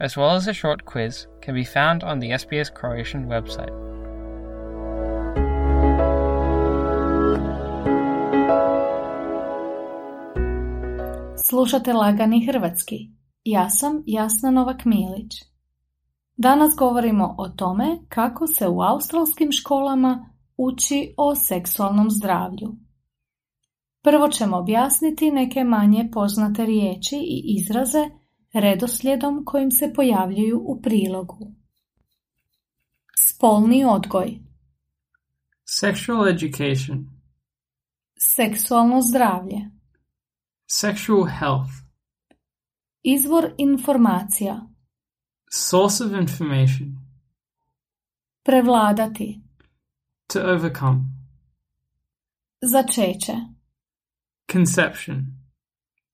as well as a short quiz, can be found on the SBS Croatian website. Slušate Lagani Hrvatski. Ja sam Jasna Novak-Milić. Danas govorimo o tome kako se u australskim školama uči o seksualnom zdravlju. Prvo ćemo objasniti neke manje poznate riječi i izraze redoslijedom kojim se pojavljuju u prilogu. Spolni odgoj Sexual education. Seksualno zdravlje Sexual health. Izvor informacija Source of information. Prevladati To overcome. Začeće Conception.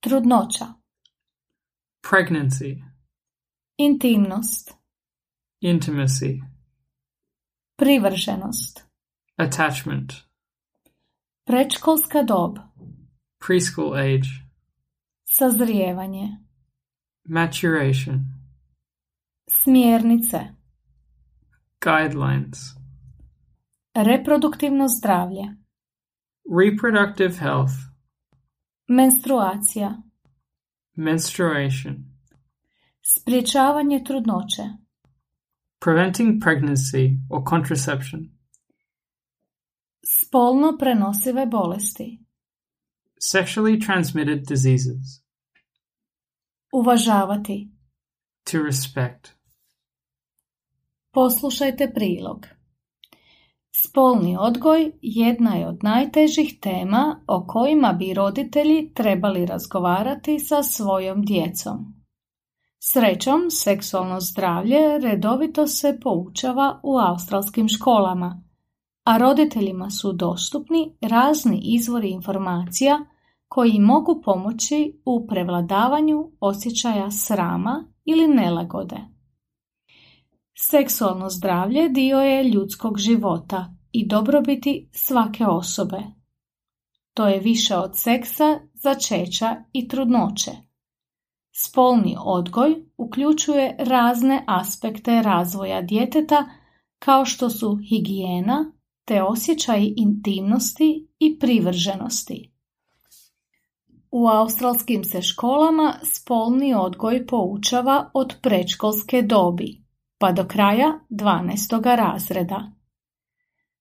Trudnoća Pregnancy. Intimnost Intimacy. Privrženost Attachment. Predškolska dob Preschool age. Sazrijevanje Maturation. Smjernice Guidelines. Reproduktivno zdravlje Reproductive health. Menstruacija Menstruation. Spriječavanje trudnoće Preventing pregnancy or contraception. Spolno prenosive bolesti Sexually transmitted diseases. Uvažavati To respect. Poslušajte prilog. Spolni odgoj jedna je od najtežih tema o kojima bi roditelji trebali razgovarati sa svojom djecom. Srećom, seksualno zdravlje redovito se poučava u australskim školama, a roditeljima su dostupni razni izvori informacija koji mogu pomoći u prevladavanju osjećaja srama ili nelagode. Seksualno zdravlje dio je ljudskog života i dobrobiti svake osobe. To je više od seksa, začeća i trudnoće. Spolni odgoj uključuje razne aspekte razvoja djeteta kao što su higijena te osjećaj intimnosti i privrženosti. U australskim se školama spolni odgoj poučava od predškolske dobi pa do kraja 12. razreda.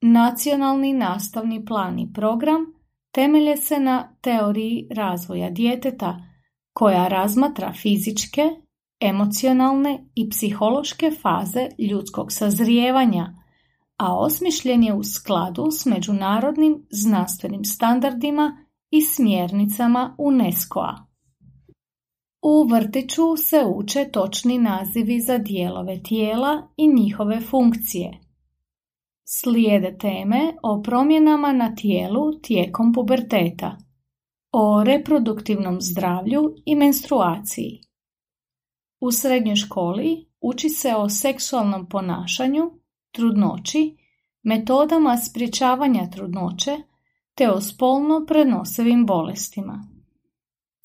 Nacionalni nastavni plan i program temelje se na teoriji razvoja djeteta koja razmatra fizičke, emocionalne i psihološke faze ljudskog sazrijevanja, a osmišljen je u skladu s međunarodnim znanstvenim standardima i smjernicama UNESCO-a. U vrtiću se uče točni nazivi za dijelove tijela i njihove funkcije. Slijede teme o promjenama na tijelu tijekom puberteta, o reproduktivnom zdravlju i menstruaciji. U srednjoj školi uči se o seksualnom ponašanju, trudnoći, metodama sprječavanja trudnoće te o spolno prenosivim bolestima.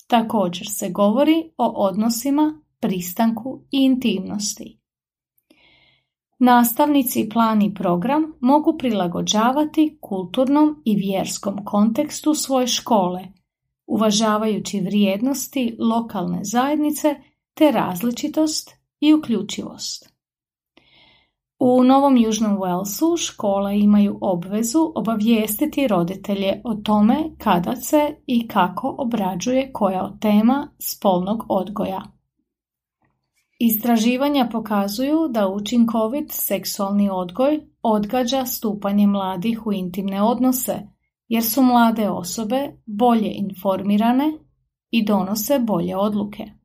Također se govori o odnosima, pristanku i intimnosti. Nastavnici plan i program mogu prilagođavati kulturnom i vjerskom kontekstu svoje škole, uvažavajući vrijednosti lokalne zajednice te različitost i uključivost. U Novom Južnom Walesu škole imaju obvezu obavijestiti roditelje o tome kada se i kako obrađuje koja od tema spolnog odgoja. Istraživanja pokazuju da učinkovit seksualni odgoj odgađa stupanje mladih u intimne odnose, jer su mlade osobe bolje informirane i donose bolje odluke.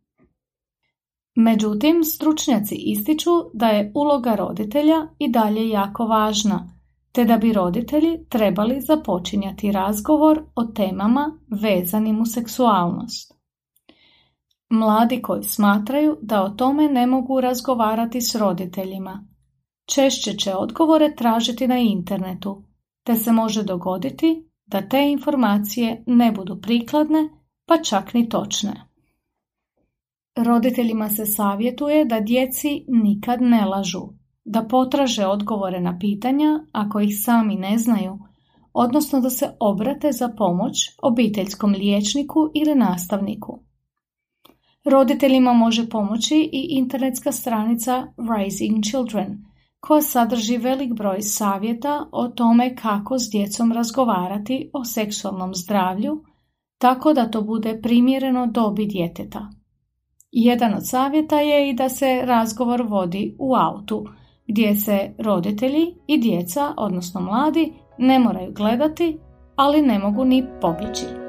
Međutim, stručnjaci ističu da je uloga roditelja i dalje jako važna, te da bi roditelji trebali započinjati razgovor o temama vezanim u seksualnost. Mladi koji smatraju da o tome ne mogu razgovarati s roditeljima, češće će odgovore tražiti na internetu, te se može dogoditi da te informacije ne budu prikladne, pa čak ni točne. Roditeljima se savjetuje da djeci nikad ne lažu, da potraže odgovore na pitanja ako ih sami ne znaju, odnosno da se obrate za pomoć obiteljskom liječniku ili nastavniku. Roditeljima može pomoći i internetska stranica Rising Children, koja sadrži velik broj savjeta o tome kako s djecom razgovarati o seksualnom zdravlju, tako da to bude primjereno dobi djeteta. Jedan od savjeta je i da se razgovor vodi u autu, gdje se roditelji i djeca, odnosno mladi, ne moraju gledati, ali ne mogu ni pobići.